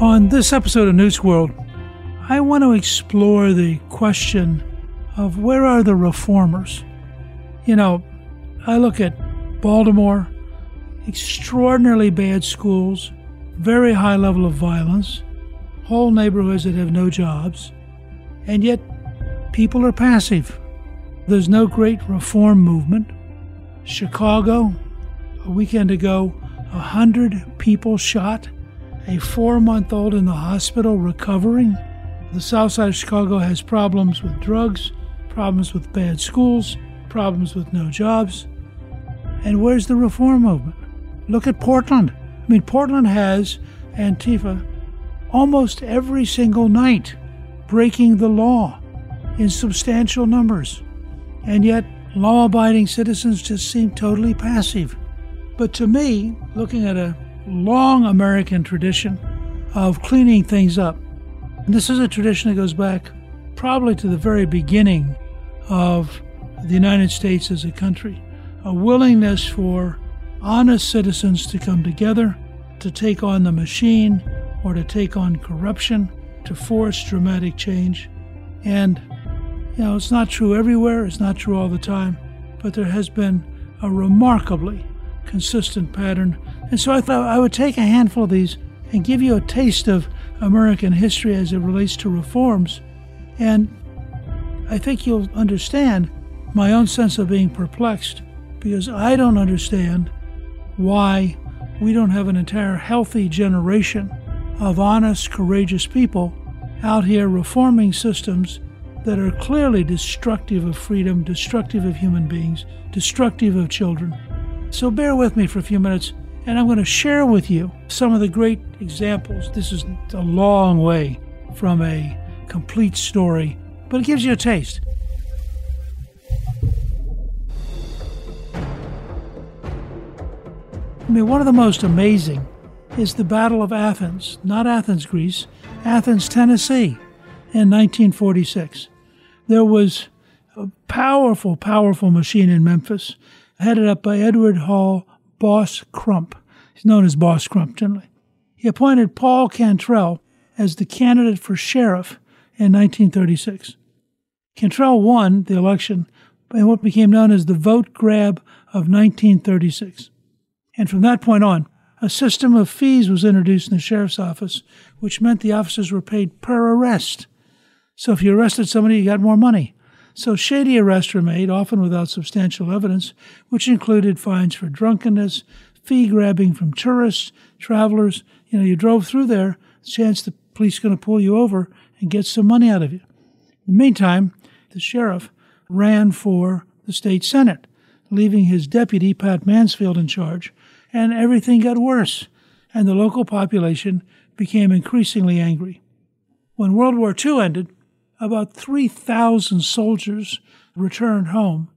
On this episode of Newt's World, I want to explore the question of where are the reformers? You know, I look at Baltimore, extraordinarily bad schools, very high level of violence, whole neighborhoods that have no jobs, and yet people are passive. There's no great reform movement. Chicago, a weekend ago, a hundred people shot a four month old in the hospital recovering. The south side of Chicago has problems with drugs, problems with bad schools, problems with no jobs. And where's the reform movement? Look at Portland. I mean, Portland has Antifa almost every single night breaking the law in substantial numbers. And yet, law abiding citizens just seem totally passive. But to me, looking at a long American tradition of cleaning things up. And this is a tradition that goes back probably to the very beginning of the United States as a country. A willingness for honest citizens to come together to take on the machine or to take on corruption, to force dramatic change. And, you know, it's not true everywhere, it's not true all the time, but there has been a remarkably consistent pattern. And so I thought I would take a handful of these and give you a taste of American history as it relates to reforms. And I think you'll understand my own sense of being perplexed because I don't understand why we don't have an entire healthy generation of honest, courageous people out here reforming systems that are clearly destructive of freedom, destructive of human beings, destructive of children. So bear with me for a few minutes, and I'm going to share with you some of the great examples. This is a long way from a complete story, but it gives you a taste. I mean, one of the most amazing is the Battle of Athens, not Athens, Greece, Athens, Tennessee, in 1946. There was a powerful, powerful machine in Memphis headed up by Edward Hull Boss Crump. He's known as Boss Crump generally. He appointed Paul Cantrell as the candidate for sheriff in 1936. Cantrell won the election in what became known as the vote grab of 1936. And from that point on, a system of fees was introduced in the sheriff's office, which meant the officers were paid per arrest. So if you arrested somebody, you got more money. So shady arrests were made, often without substantial evidence, which included fines for drunkenness, fee grabbing from tourists, travelers. You know, you drove through there, chance the police going to pull you over and get some money out of you. In the meantime, the sheriff ran for the state senate, leaving his deputy, Pat Mansfield, in charge, and everything got worse, and the local population became increasingly angry. When World War II ended, about 3,000 soldiers returned home,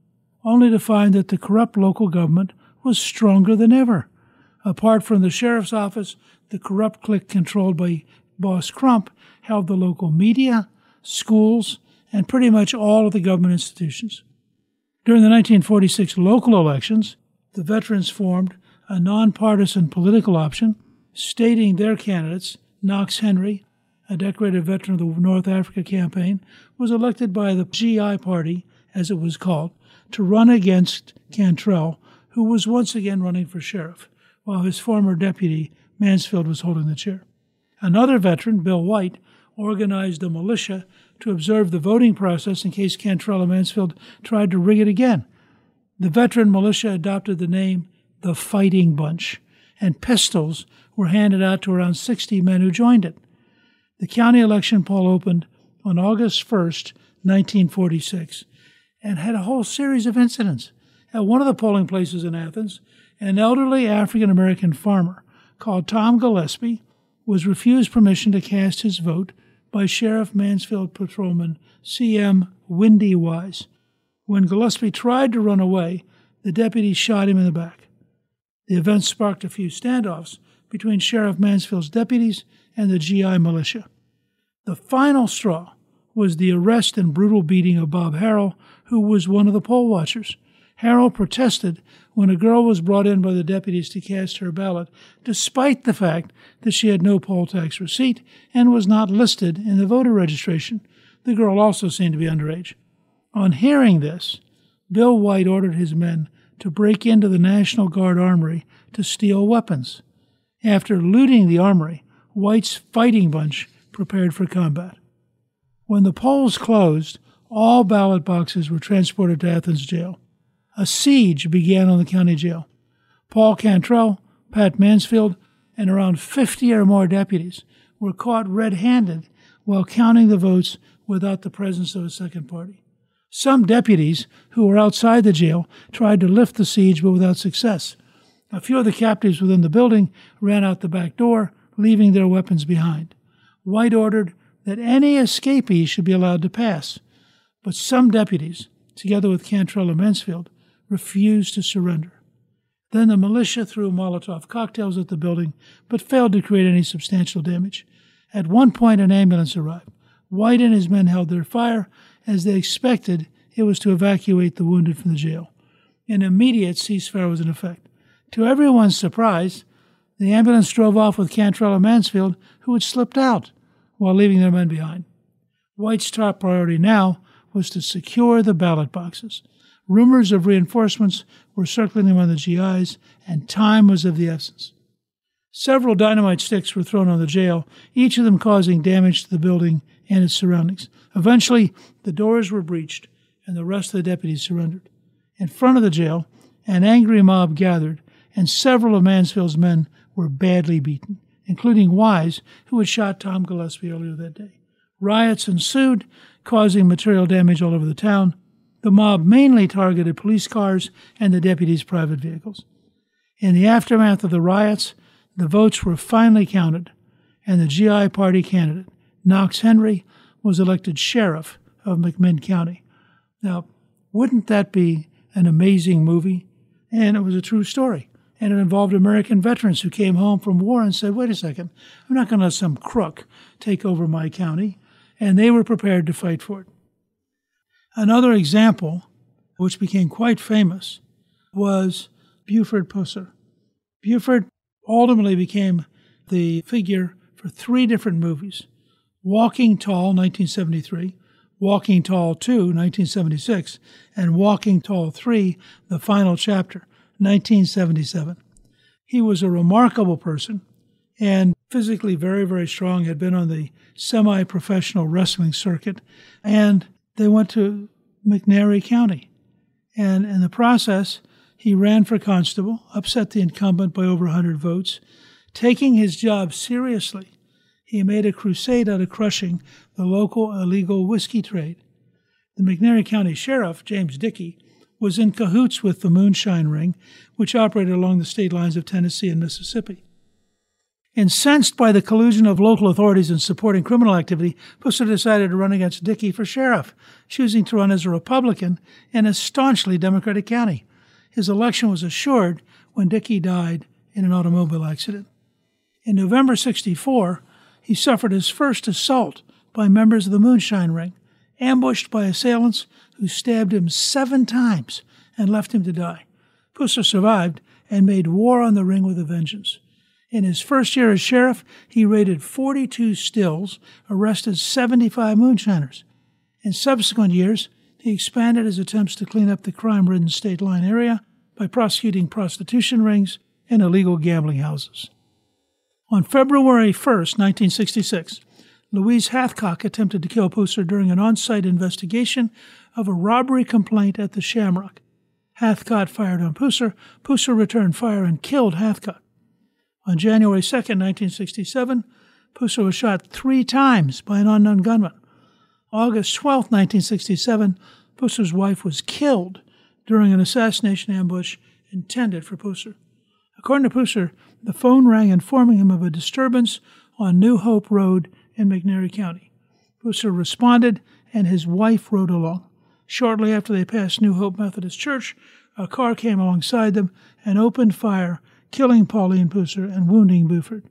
only to find that the corrupt local government was stronger than ever. Apart from the sheriff's office, the corrupt clique controlled by Boss Crump held the local media, schools, and pretty much all of the government institutions. During the 1946 local elections, the veterans formed a nonpartisan political option, stating their candidates, Knox Henry, a decorated veteran of the North Africa campaign, was elected by the GI Party, as it was called, to run against Cantrell, who was once again running for sheriff, while his former deputy, Mansfield, was holding the chair. Another veteran, Bill White, organized a militia to observe the voting process in case Cantrell and Mansfield tried to rig it again. The veteran militia adopted the name the Fighting Bunch, and pistols were handed out to around 60 men who joined it. The county election poll opened on August 1st, 1946, and had a whole series of incidents. At one of the polling places in Athens, an elderly African American farmer called Tom Gillespie was refused permission to cast his vote by Sheriff Mansfield Patrolman C.M. Windy Wise. When Gillespie tried to run away, the deputy shot him in the back. The event sparked a few standoffs between Sheriff Mansfield's deputies and the GI militia. The final straw was the arrest and brutal beating of Bob Harrell, who was one of the poll watchers. Harrell protested when a girl was brought in by the deputies to cast her ballot, despite the fact that she had no poll tax receipt and was not listed in the voter registration. The girl also seemed to be underage. On hearing this, Bill White ordered his men to break into the National Guard armory to steal weapons. After looting the armory, White's fighting bunch prepared for combat. When the polls closed, all ballot boxes were transported to Athens jail. A siege began on the county jail. Paul Cantrell, Pat Mansfield, and around 50 or more deputies were caught red handed while counting the votes without the presence of a second party. Some deputies who were outside the jail tried to lift the siege, but without success. A few of the captives within the building ran out the back door, leaving their weapons behind. White ordered that any escapees should be allowed to pass, but some deputies, together with Cantrell and Mansfield, refused to surrender. Then the militia threw Molotov cocktails at the building, but failed to create any substantial damage. At one point, an ambulance arrived. White and his men held their fire, as they expected it was to evacuate the wounded from the jail. An immediate ceasefire was in effect. To everyone's surprise, the ambulance drove off with Cantrell and Mansfield, who had slipped out while leaving their men behind. White's top priority now was to secure the ballot boxes. Rumors of reinforcements were circling among the GIs, and time was of the essence. Several dynamite sticks were thrown on the jail, each of them causing damage to the building and its surroundings. Eventually, the doors were breached, and the rest of the deputies surrendered. In front of the jail, an angry mob gathered, and several of Mansfield's men were badly beaten, including Wise, who had shot Tom Gillespie earlier that day. Riots ensued, causing material damage all over the town. The mob mainly targeted police cars and the deputies' private vehicles. In the aftermath of the riots, the votes were finally counted, and the GI Party candidate, Knox Henry, was elected sheriff of McMinn County. Now, wouldn't that be an amazing movie? And it was a true story. And it involved American veterans who came home from war and said, wait a second, I'm not going to let some crook take over my county. And they were prepared to fight for it. Another example, which became quite famous, was Buford Pusser. Buford ultimately became the figure for three different movies Walking Tall, 1973, Walking Tall 2, 1976, and Walking Tall 3, the final chapter, 1977. He was a remarkable person and physically very, very strong, had been on the semi professional wrestling circuit, and they went to McNairy County. And in the process, he ran for constable, upset the incumbent by over 100 votes. Taking his job seriously, he made a crusade out of crushing the local illegal whiskey trade. The McNairy County Sheriff, James Dickey, was in cahoots with the Moonshine Ring, which operated along the state lines of Tennessee and Mississippi. Incensed by the collusion of local authorities in supporting criminal activity, Pusser decided to run against Dickey for sheriff, choosing to run as a Republican in a staunchly Democratic county. His election was assured when Dickey died in an automobile accident. In November 64, he suffered his first assault by members of the Moonshine Ring, ambushed by assailants who stabbed him seven times and left him to die. Pusser survived and made war on the ring with a vengeance. In his first year as sheriff, he raided 42 stills, arrested 75 moonshiners. In subsequent years, he expanded his attempts to clean up the crime ridden state line area by prosecuting prostitution rings and illegal gambling houses. On February 1, 1966, Louise Hathcock attempted to kill Pusser during an on site investigation of a robbery complaint at the Shamrock. Hathcock fired on Pusser. Pusser returned fire and killed Hathcock. On January 2, 1967, Pusser was shot three times by an unknown gunman. August 12, 1967, Pusser's wife was killed during an assassination ambush intended for Pusser. According to Pusser, the phone rang informing him of a disturbance on New Hope Road in McNairy County. Pusser responded, and his wife rode along. Shortly after they passed New Hope Methodist Church, a car came alongside them and opened fire killing Pauline Pusser and wounding Buford.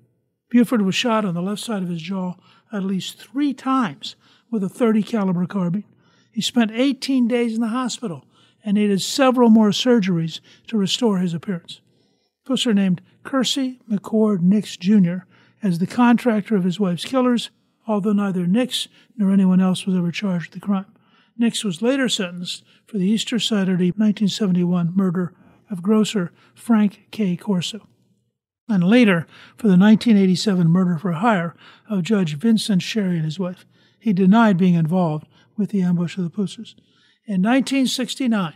Buford was shot on the left side of his jaw at least three times with a 30 caliber carbine. He spent 18 days in the hospital and needed several more surgeries to restore his appearance. Pusser named Kirksey McCord Nix Jr. as the contractor of his wife's killers, although neither Nix nor anyone else was ever charged with the crime. Nix was later sentenced for the Easter Saturday 1971 murder of grocer Frank K. Corso, and later for the 1987 murder for hire of Judge Vincent Sherry and his wife. He denied being involved with the ambush of the Pussers. In 1969,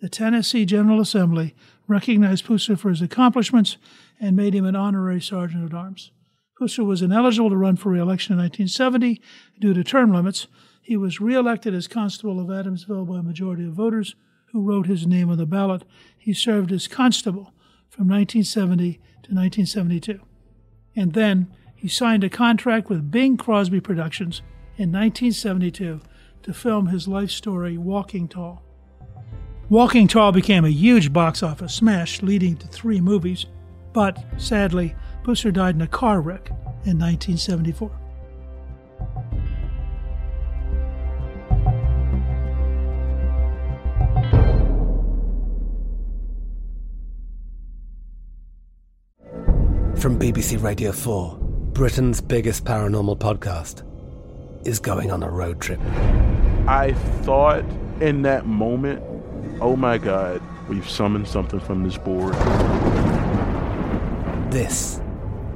the Tennessee General Assembly recognized Pusser for his accomplishments and made him an honorary sergeant at arms. Pusser was ineligible to run for re-election in 1970 due to term limits. He was re-elected as constable of Adamsville by a majority of voters who wrote his name on the ballot. He served as constable from 1970 to 1972. And then he signed a contract with Bing Crosby Productions in 1972 to film his life story, Walking Tall. Walking Tall became a huge box office smash, leading to three movies, but sadly, Pusser died in a car wreck in 1974. From BBC Radio 4, Britain's biggest paranormal podcast is going on a road trip. I thought in that moment, oh my God, we've summoned something from this board. This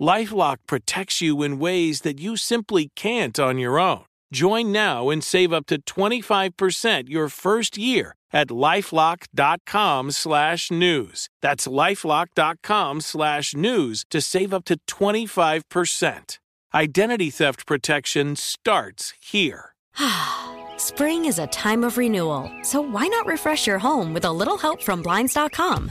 Lifelock protects you in ways that you simply can't on your own. Join now and save up to 25% your first year at lifelock.com slash news. That's lifelock.com slash news to save up to 25%. Identity theft protection starts here. Spring is a time of renewal, so why not refresh your home with a little help from Blinds.com?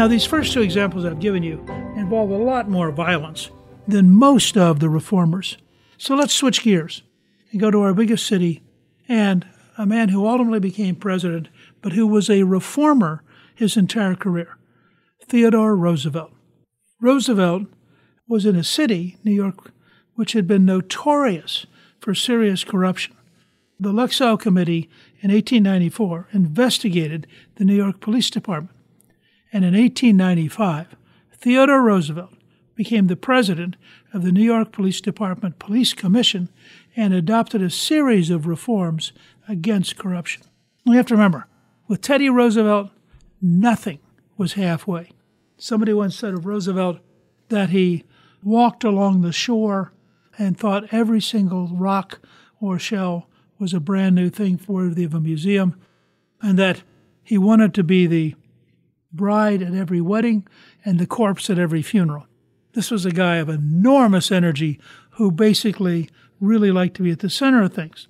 Now, these first two examples I've given you involve a lot more violence than most of the reformers. So let's switch gears and go to our biggest city and a man who ultimately became president, but who was a reformer his entire career Theodore Roosevelt. Roosevelt was in a city, New York, which had been notorious for serious corruption. The Lexow Committee in 1894 investigated the New York Police Department. And in 1895, Theodore Roosevelt became the president of the New York Police Department Police Commission and adopted a series of reforms against corruption. We have to remember, with Teddy Roosevelt, nothing was halfway. Somebody once said of Roosevelt that he walked along the shore and thought every single rock or shell was a brand new thing worthy of a museum, and that he wanted to be the bride at every wedding and the corpse at every funeral. This was a guy of enormous energy who basically really liked to be at the center of things.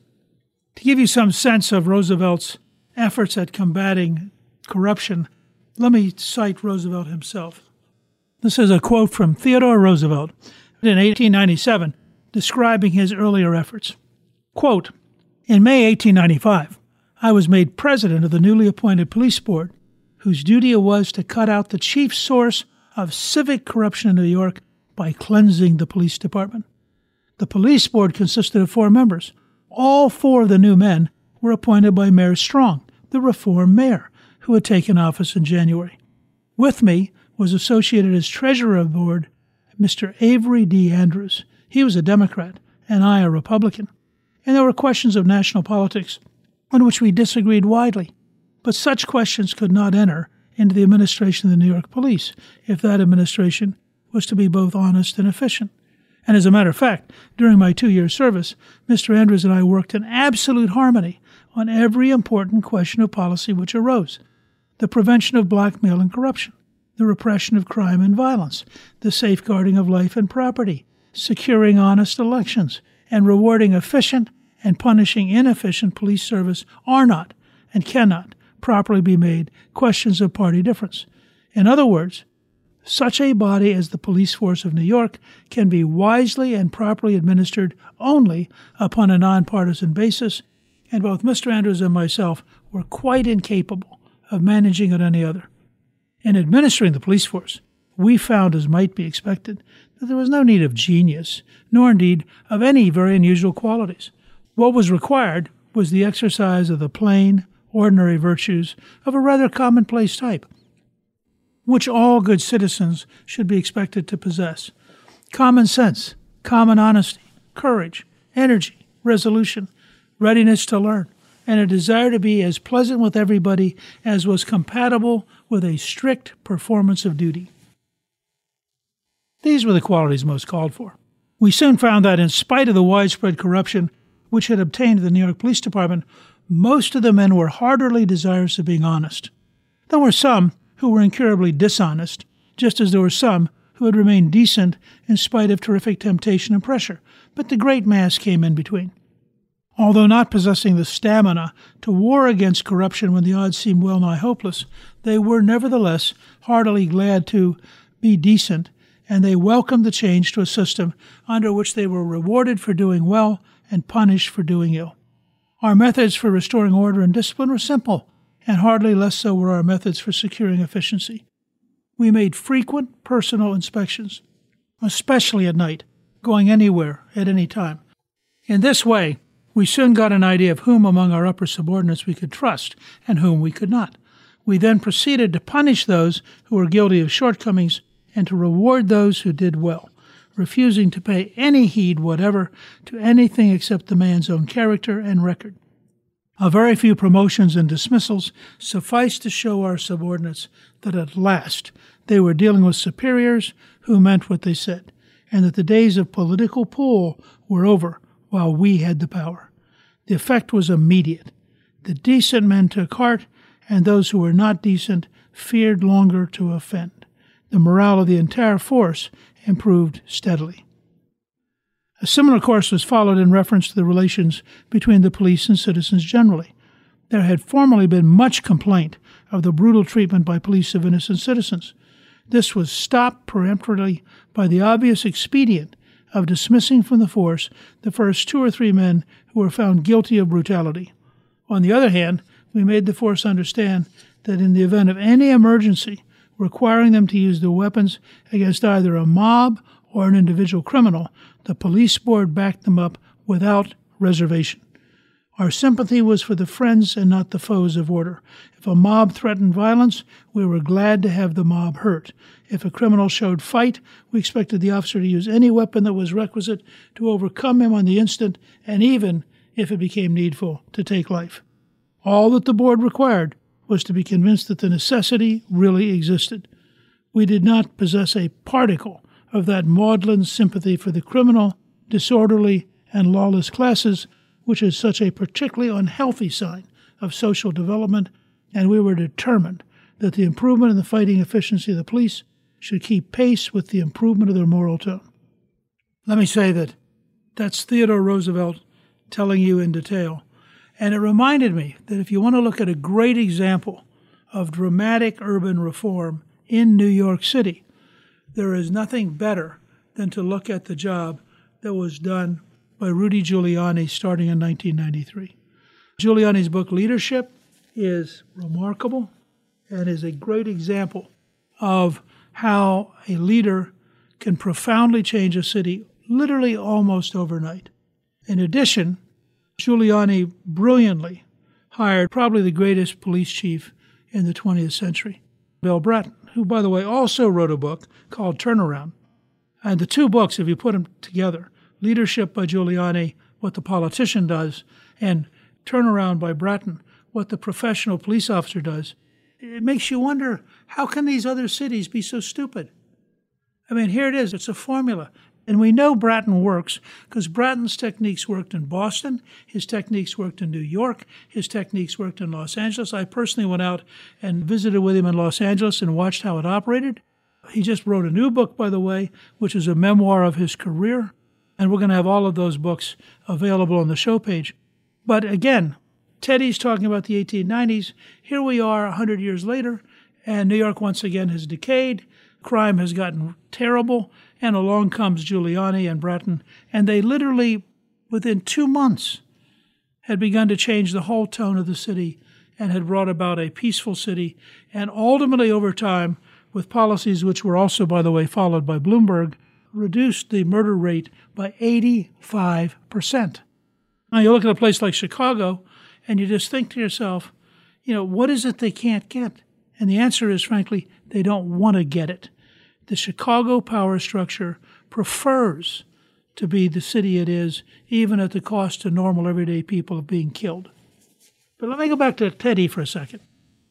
To give you some sense of Roosevelt's efforts at combating corruption, let me cite Roosevelt himself. This is a quote from Theodore Roosevelt in 1897 describing his earlier efforts. Quote, in May 1895, I was made president of the newly appointed police board, whose duty it was to cut out the chief source of civic corruption in New York by cleansing the police department. The police board consisted of four members. All four of the new men were appointed by Mayor Strong, the reform mayor, who had taken office in January. With me was associated as treasurer of the board Mr. Avery D. Andrews. He was a Democrat, and I a Republican. And there were questions of national politics on which we disagreed widely. But such questions could not enter into the administration of the New York police if that administration was to be both honest and efficient. And as a matter of fact, during my two year service, Mr. Andrews and I worked in absolute harmony on every important question of policy which arose the prevention of blackmail and corruption, the repression of crime and violence, the safeguarding of life and property, securing honest elections, and rewarding efficient and punishing inefficient police service are not and cannot properly be made questions of party difference. In other words, such a body as the police force of New York can be wisely and properly administered only upon a nonpartisan basis, and both Mr. Andrews and myself were quite incapable of managing it any other. In administering the police force, we found, as might be expected, that there was no need of genius, nor indeed of any very unusual qualities. What was required was the exercise of the plain, ordinary virtues of a rather commonplace type which all good citizens should be expected to possess common sense, common honesty, courage, energy, resolution, readiness to learn, and a desire to be as pleasant with everybody as was compatible with a strict performance of duty. These were the qualities most called for. We soon found that, in spite of the widespread corruption which had obtained the New York Police Department, most of the men were heartily desirous of being honest. There were some who were incurably dishonest, just as there were some who had remained decent in spite of terrific temptation and pressure, but the great mass came in between. Although not possessing the stamina to war against corruption when the odds seemed well nigh hopeless, they were nevertheless heartily glad to be decent, and they welcomed the change to a system under which they were rewarded for doing well and punished for doing ill. Our methods for restoring order and discipline were simple, and hardly less so were our methods for securing efficiency. We made frequent personal inspections, especially at night, going anywhere at any time. In this way, we soon got an idea of whom among our upper subordinates we could trust and whom we could not. We then proceeded to punish those who were guilty of shortcomings and to reward those who did well, refusing to pay any heed whatever to anything except the man's own character and record. A very few promotions and dismissals sufficed to show our subordinates that at last they were dealing with superiors who meant what they said, and that the days of political pull were over while we had the power. The effect was immediate. The decent men took heart, and those who were not decent feared longer to offend. The morale of the entire force improved steadily. A similar course was followed in reference to the relations between the police and citizens generally. There had formerly been much complaint of the brutal treatment by police of innocent citizens. This was stopped peremptorily by the obvious expedient of dismissing from the force the first two or three men who were found guilty of brutality. On the other hand, we made the force understand that in the event of any emergency requiring them to use their weapons against either a mob or an individual criminal, the police board backed them up without reservation. Our sympathy was for the friends and not the foes of order. If a mob threatened violence, we were glad to have the mob hurt. If a criminal showed fight, we expected the officer to use any weapon that was requisite to overcome him on the instant, and even, if it became needful, to take life. All that the board required was to be convinced that the necessity really existed. We did not possess a particle of that maudlin sympathy for the criminal, disorderly, and lawless classes, which is such a particularly unhealthy sign of social development, and we were determined that the improvement in the fighting efficiency of the police should keep pace with the improvement of their moral tone. Let me say that that's Theodore Roosevelt telling you in detail. And it reminded me that if you want to look at a great example of dramatic urban reform in New York City, there is nothing better than to look at the job that was done by Rudy Giuliani starting in 1993. Giuliani's book Leadership is remarkable and is a great example of how a leader can profoundly change a city literally almost overnight. In addition, Giuliani brilliantly hired probably the greatest police chief in the 20th century, Bill Bratton who, by the way, also wrote a book called Turnaround. And the two books, if you put them together, Leadership by Giuliani, What the Politician Does, and Turnaround by Bratton, What the Professional Police Officer Does, it makes you wonder how can these other cities be so stupid? I mean, here it is. It's a formula. And we know Bratton works because Bratton's techniques worked in Boston, his techniques worked in New York, his techniques worked in Los Angeles. I personally went out and visited with him in Los Angeles and watched how it operated. He just wrote a new book, by the way, which is a memoir of his career. And we're going to have all of those books available on the show page. But again, Teddy's talking about the 1890s. Here we are 100 years later, and New York once again has decayed. Crime has gotten terrible. And along comes Giuliani and Bratton, and they literally, within two months, had begun to change the whole tone of the city and had brought about a peaceful city. And ultimately, over time, with policies which were also, by the way, followed by Bloomberg, reduced the murder rate by 85%. Now, you look at a place like Chicago, and you just think to yourself, you know, what is it they can't get? And the answer is, frankly, they don't want to get it the Chicago power structure prefers to be the city it is, even at the cost to normal everyday people of being killed. But let me go back to Teddy for a second.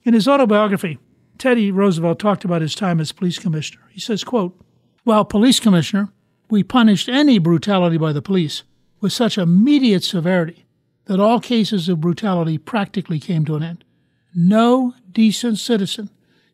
In his autobiography, Teddy Roosevelt talked about his time as police commissioner. He says, quote, While police commissioner, we punished any brutality by the police with such immediate severity that all cases of brutality practically came to an end. No decent citizen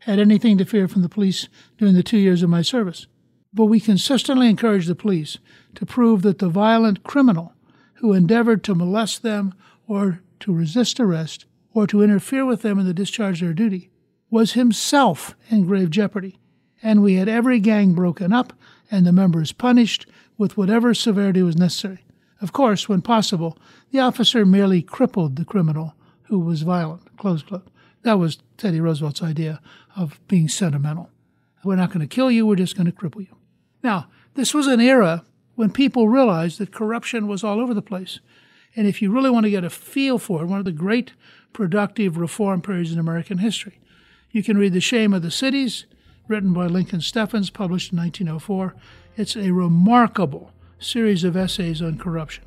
had anything to fear from the police during the two years of my service. But we consistently encouraged the police to prove that the violent criminal who endeavored to molest them or to resist arrest or to interfere with them in the discharge of their duty was himself in grave jeopardy. And we had every gang broken up and the members punished with whatever severity was necessary. Of course, when possible, the officer merely crippled the criminal who was violent. Close quote. That was Teddy Roosevelt's idea of being sentimental. We're not going to kill you, we're just going to cripple you. Now, this was an era when people realized that corruption was all over the place. And if you really want to get a feel for it, one of the great productive reform periods in American history, you can read The Shame of the Cities, written by Lincoln Steffens, published in 1904. It's a remarkable series of essays on corruption.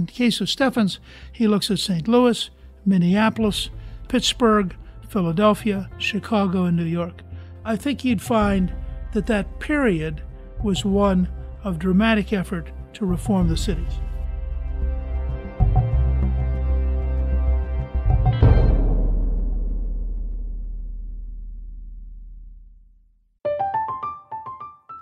In the case of Steffens, he looks at St. Louis, Minneapolis, Pittsburgh, Philadelphia, Chicago, and New York. I think you'd find that that period was one of dramatic effort to reform the cities.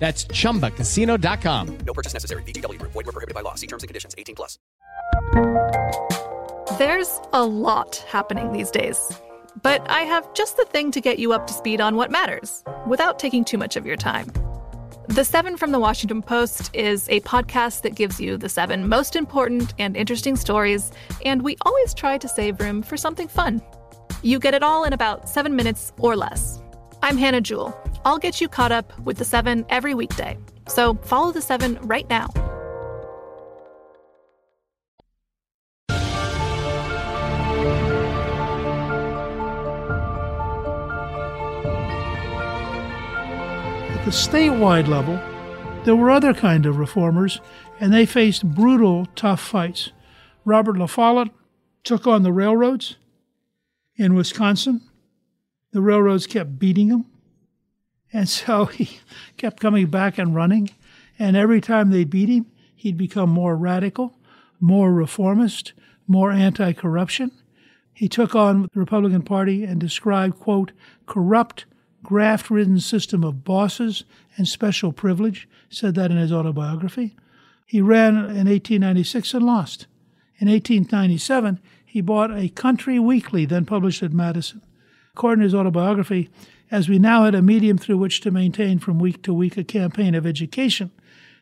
That's ChumbaCasino.com. No purchase necessary. VGW. Void were prohibited by law. See terms and conditions. 18 plus. There's a lot happening these days. But I have just the thing to get you up to speed on what matters, without taking too much of your time. The Seven from the Washington Post is a podcast that gives you the seven most important and interesting stories, and we always try to save room for something fun. You get it all in about seven minutes or less. I'm Hannah Jewell. I'll get you caught up with the seven every weekday. So follow the seven right now. At the statewide level, there were other kind of reformers, and they faced brutal, tough fights. Robert La Follette took on the railroads in Wisconsin. The railroads kept beating him. And so he kept coming back and running. And every time they beat him, he'd become more radical, more reformist, more anti corruption. He took on the Republican Party and described, quote, corrupt, graft ridden system of bosses and special privilege, said that in his autobiography. He ran in 1896 and lost. In 1897, he bought a country weekly, then published at Madison. According to his autobiography, as we now had a medium through which to maintain from week to week a campaign of education,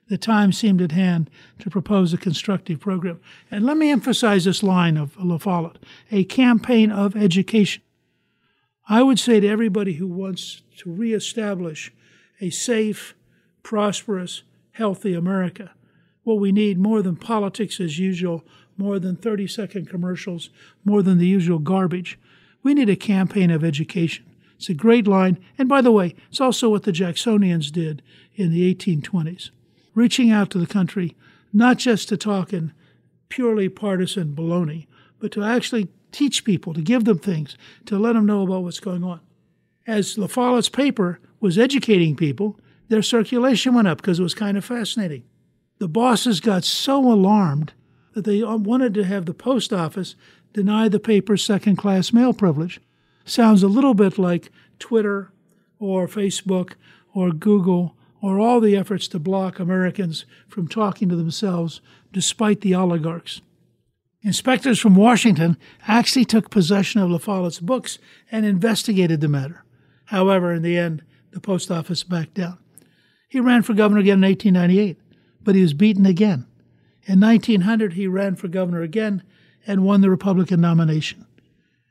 the time seemed at hand to propose a constructive program. And let me emphasize this line of La Follette a campaign of education. I would say to everybody who wants to reestablish a safe, prosperous, healthy America, what we need more than politics as usual, more than 30 second commercials, more than the usual garbage, we need a campaign of education It's a great line. And by the way, it's also what the Jacksonians did in the 1820s, reaching out to the country, not just to talk in purely partisan baloney, but to actually teach people, to give them things, to let them know about what's going on. As La Follette's paper was educating people, their circulation went up because it was kind of fascinating. The bosses got so alarmed that they um, wanted to have the post office deny the paper's second class mail privilege. Sounds a little bit like Twitter or Facebook or Google or all the efforts to block Americans from talking to themselves despite the oligarchs. Inspectors from Washington actually took possession of La Follette's books and investigated the matter. However, in the end, the post office backed down. He ran for governor again in 1898, but he was beaten again. In 1900, he ran for governor again and won the Republican nomination.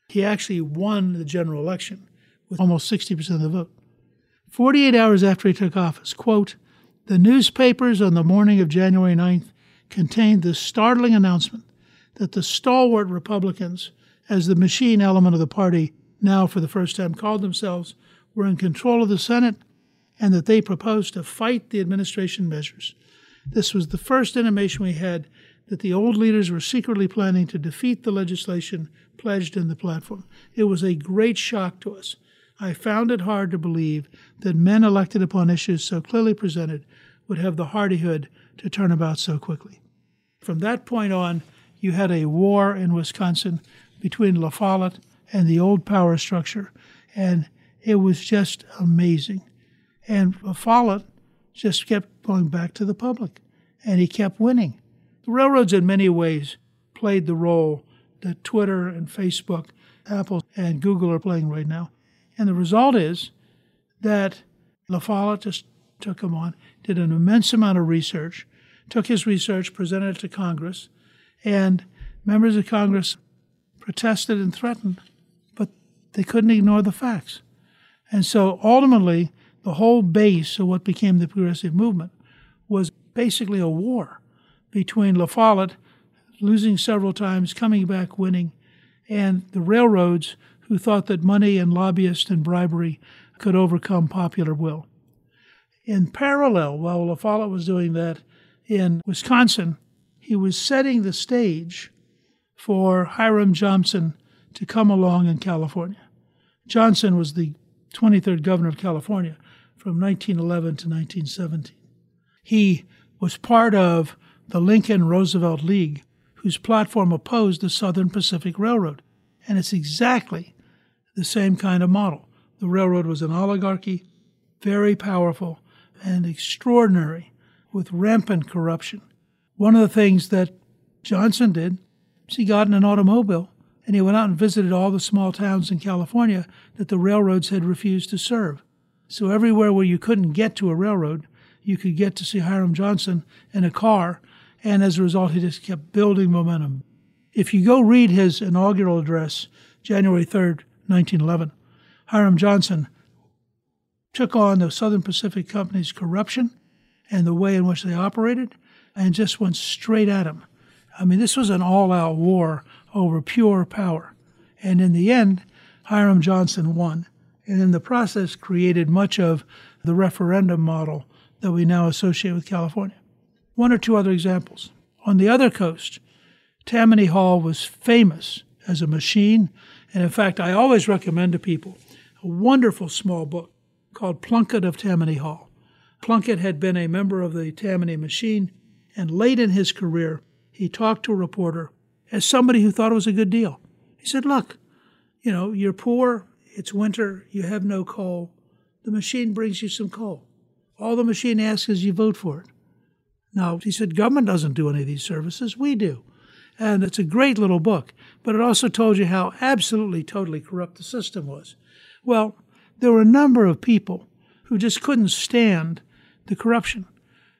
He actually won the general election with almost 60% of the vote. 48 hours after he took office, quote, the newspapers on the morning of January 9th contained the startling announcement that the stalwart Republicans, as the machine element of the party now for the first time called themselves, were in control of the Senate and that they proposed to fight the administration measures. This was the first intimation we had that the old leaders were secretly planning to defeat the legislation pledged in the platform. It was a great shock to us. I found it hard to believe that men elected upon issues so clearly presented would have the hardihood to turn about so quickly. From that point on, you had a war in Wisconsin between La Follette and the old power structure, and it was just amazing. And La Follette just kept going back to the public, and he kept winning. The railroads, in many ways, played the role that Twitter and Facebook, Apple, and Google are playing right now. And the result is that La Follette just took him on, did an immense amount of research, took his research, presented it to Congress, and members of Congress protested and threatened, but they couldn't ignore the facts. And so ultimately, the whole base of what became the progressive movement was basically a war between La Follette losing several times, coming back winning, and the railroads who thought that money and lobbyists and bribery could overcome popular will. In parallel, while La Follette was doing that in Wisconsin, he was setting the stage for Hiram Johnson to come along in California. Johnson was the 23rd governor of California from 1911 to 1917. He was part of the Lincoln Roosevelt League, whose platform opposed the Southern Pacific Railroad. And it's exactly the same kind of model. The railroad was an oligarchy, very powerful and extraordinary, with rampant corruption. One of the things that Johnson did is he got in an automobile and he went out and visited all the small towns in California that the railroads had refused to serve. So everywhere where you couldn't get to a railroad, you could get to see Hiram Johnson in a car, and as a result, he just kept building momentum. If you go read his inaugural address, January 3rd, 1911, Hiram Johnson took on the Southern Pacific Company's corruption and the way in which they operated and just went straight at him. I mean, this was an all out war over pure power. And in the end, Hiram Johnson won. And in the process, created much of the referendum model that we now associate with California. One or two other examples. On the other coast, Tammany Hall was famous as a machine. And in fact, I always recommend to people a wonderful small book called Plunkitt of Tammany Hall. Plunkitt had been a member of the Tammany machine, and late in his career, he talked to a reporter as somebody who thought it was a good deal. He said, Look, you know, you're poor, it's winter, you have no coal. The machine brings you some coal. All the machine asks is you vote for it. Now, he said, government doesn't do any of these services, we do. And it's a great little book, but it also told you how absolutely, totally corrupt the system was. Well, there were a number of people who just couldn't stand the corruption.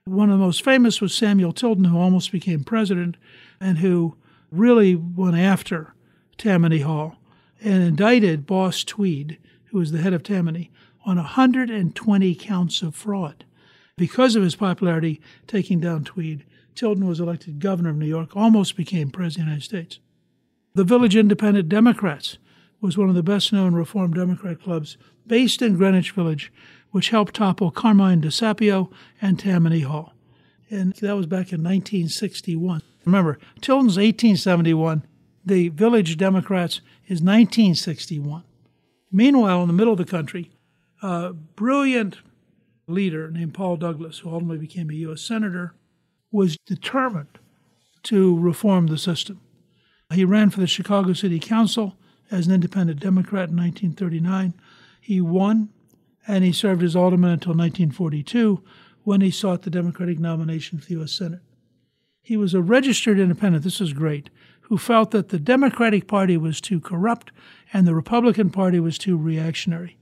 One of the most famous was Samuel Tilden, who almost became president and who really went after Tammany Hall and indicted Boss Tweed, who was the head of Tammany, on 120 counts of fraud. Because of his popularity taking down Tweed, Tilden was elected governor of New York, almost became president of the United States. The Village Independent Democrats was one of the best known Reform Democrat clubs based in Greenwich Village, which helped topple Carmine DeSapio and Tammany Hall. And that was back in 1961. Remember, Tilden's 1871, the Village Democrats is 1961. Meanwhile, in the middle of the country, a brilliant leader named Paul Douglas, who ultimately became a U.S. Senator, was determined to reform the system. He ran for the Chicago City Council as an independent Democrat in 1939. He won, and he served as alderman until 1942 when he sought the Democratic nomination for the U.S. Senate. He was a registered independent, this is great, who felt that the Democratic Party was too corrupt and the Republican Party was too reactionary,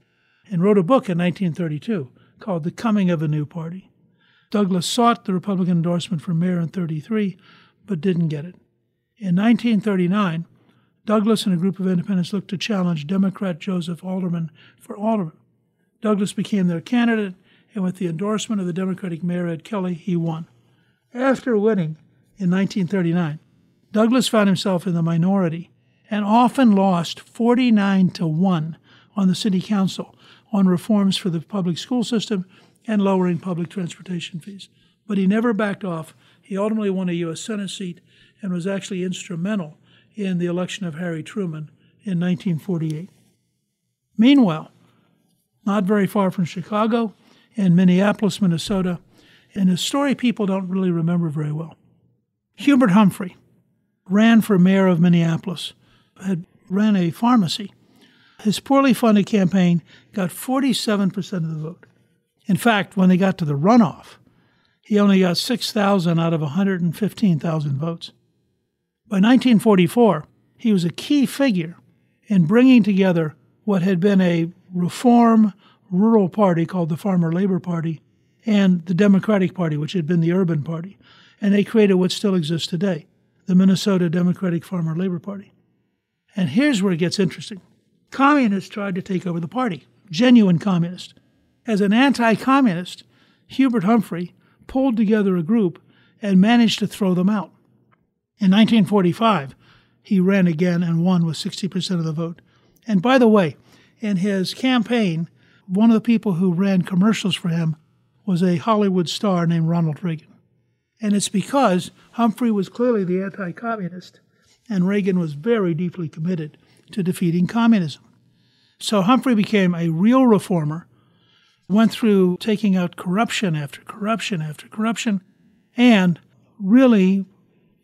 and wrote a book in 1932 called The Coming of a New Party. Douglas sought the Republican endorsement for mayor in 33, but didn't get it. In 1939, Douglas and a group of independents looked to challenge Democrat Joseph Alderman for alderman. Douglas became their candidate, and with the endorsement of the Democratic mayor Ed Kelly, he won. After winning in 1939, Douglas found himself in the minority and often lost 49 to 1 on the city council on reforms for the public school system and lowering public transportation fees. But he never backed off. He ultimately won a U.S. Senate seat and was actually instrumental in the election of Harry Truman in 1948. Meanwhile, not very far from Chicago, in Minneapolis, Minnesota, and a story people don't really remember very well. Hubert Humphrey ran for mayor of Minneapolis, had ran a pharmacy. His poorly funded campaign got 47% of the vote. In fact, when they got to the runoff, he only got 6,000 out of 115,000 votes. By 1944, he was a key figure in bringing together what had been a reform rural party called the Farmer Labor Party and the Democratic Party, which had been the urban party. And they created what still exists today the Minnesota Democratic Farmer Labor Party. And here's where it gets interesting communists tried to take over the party, genuine communists. As an anti communist, Hubert Humphrey pulled together a group and managed to throw them out. In 1945, he ran again and won with 60% of the vote. And by the way, in his campaign, one of the people who ran commercials for him was a Hollywood star named Ronald Reagan. And it's because Humphrey was clearly the anti communist, and Reagan was very deeply committed to defeating communism. So Humphrey became a real reformer, went through taking out corruption after corruption after corruption, and really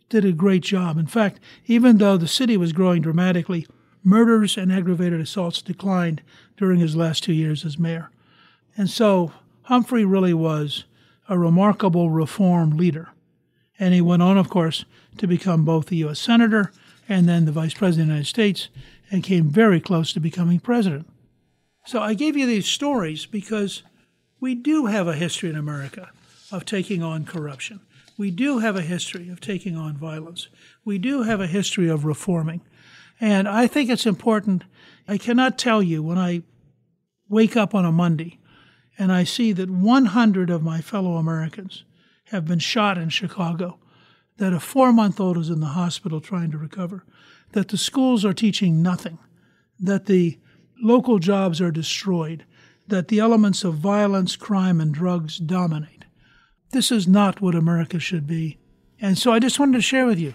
did a great job. In fact, even though the city was growing dramatically, murders and aggravated assaults declined during his last two years as mayor. And so Humphrey really was a remarkable reform leader. And he went on, of course, to become both the U.S. Senator and then the Vice President of the United States and came very close to becoming president. So I gave you these stories because we do have a history in America of taking on corruption. We do have a history of taking on violence. We do have a history of reforming. And I think it's important. I cannot tell you when I wake up on a Monday and I see that 100 of my fellow Americans have been shot in Chicago, that a four month old is in the hospital trying to recover, that the schools are teaching nothing, that the local jobs are destroyed, that the elements of violence, crime, and drugs dominate. This is not what America should be. And so I just wanted to share with you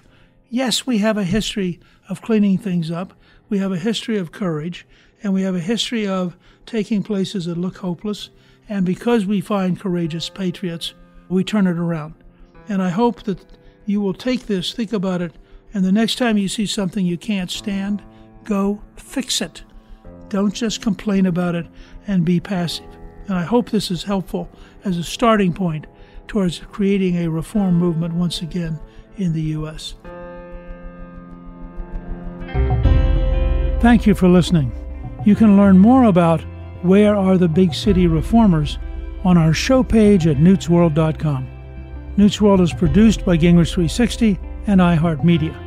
yes, we have a history of cleaning things up, we have a history of courage, and we have a history of taking places that look hopeless. And because we find courageous patriots, we turn it around. And I hope that you will take this, think about it, and the next time you see something you can't stand, go fix it. Don't just complain about it and be passive. And I hope this is helpful as a starting point towards creating a reform movement once again in the U.S. Thank you for listening. You can learn more about Where Are the Big City Reformers on our show page at newtsworld.com. Newt's World is produced by Gingrich 360 and iHeartMedia.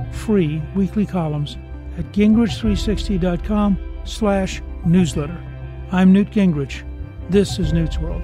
free weekly columns at gingrich360.com slash newsletter. I'm Newt Gingrich. This is Newt's World.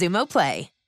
Xumo Play.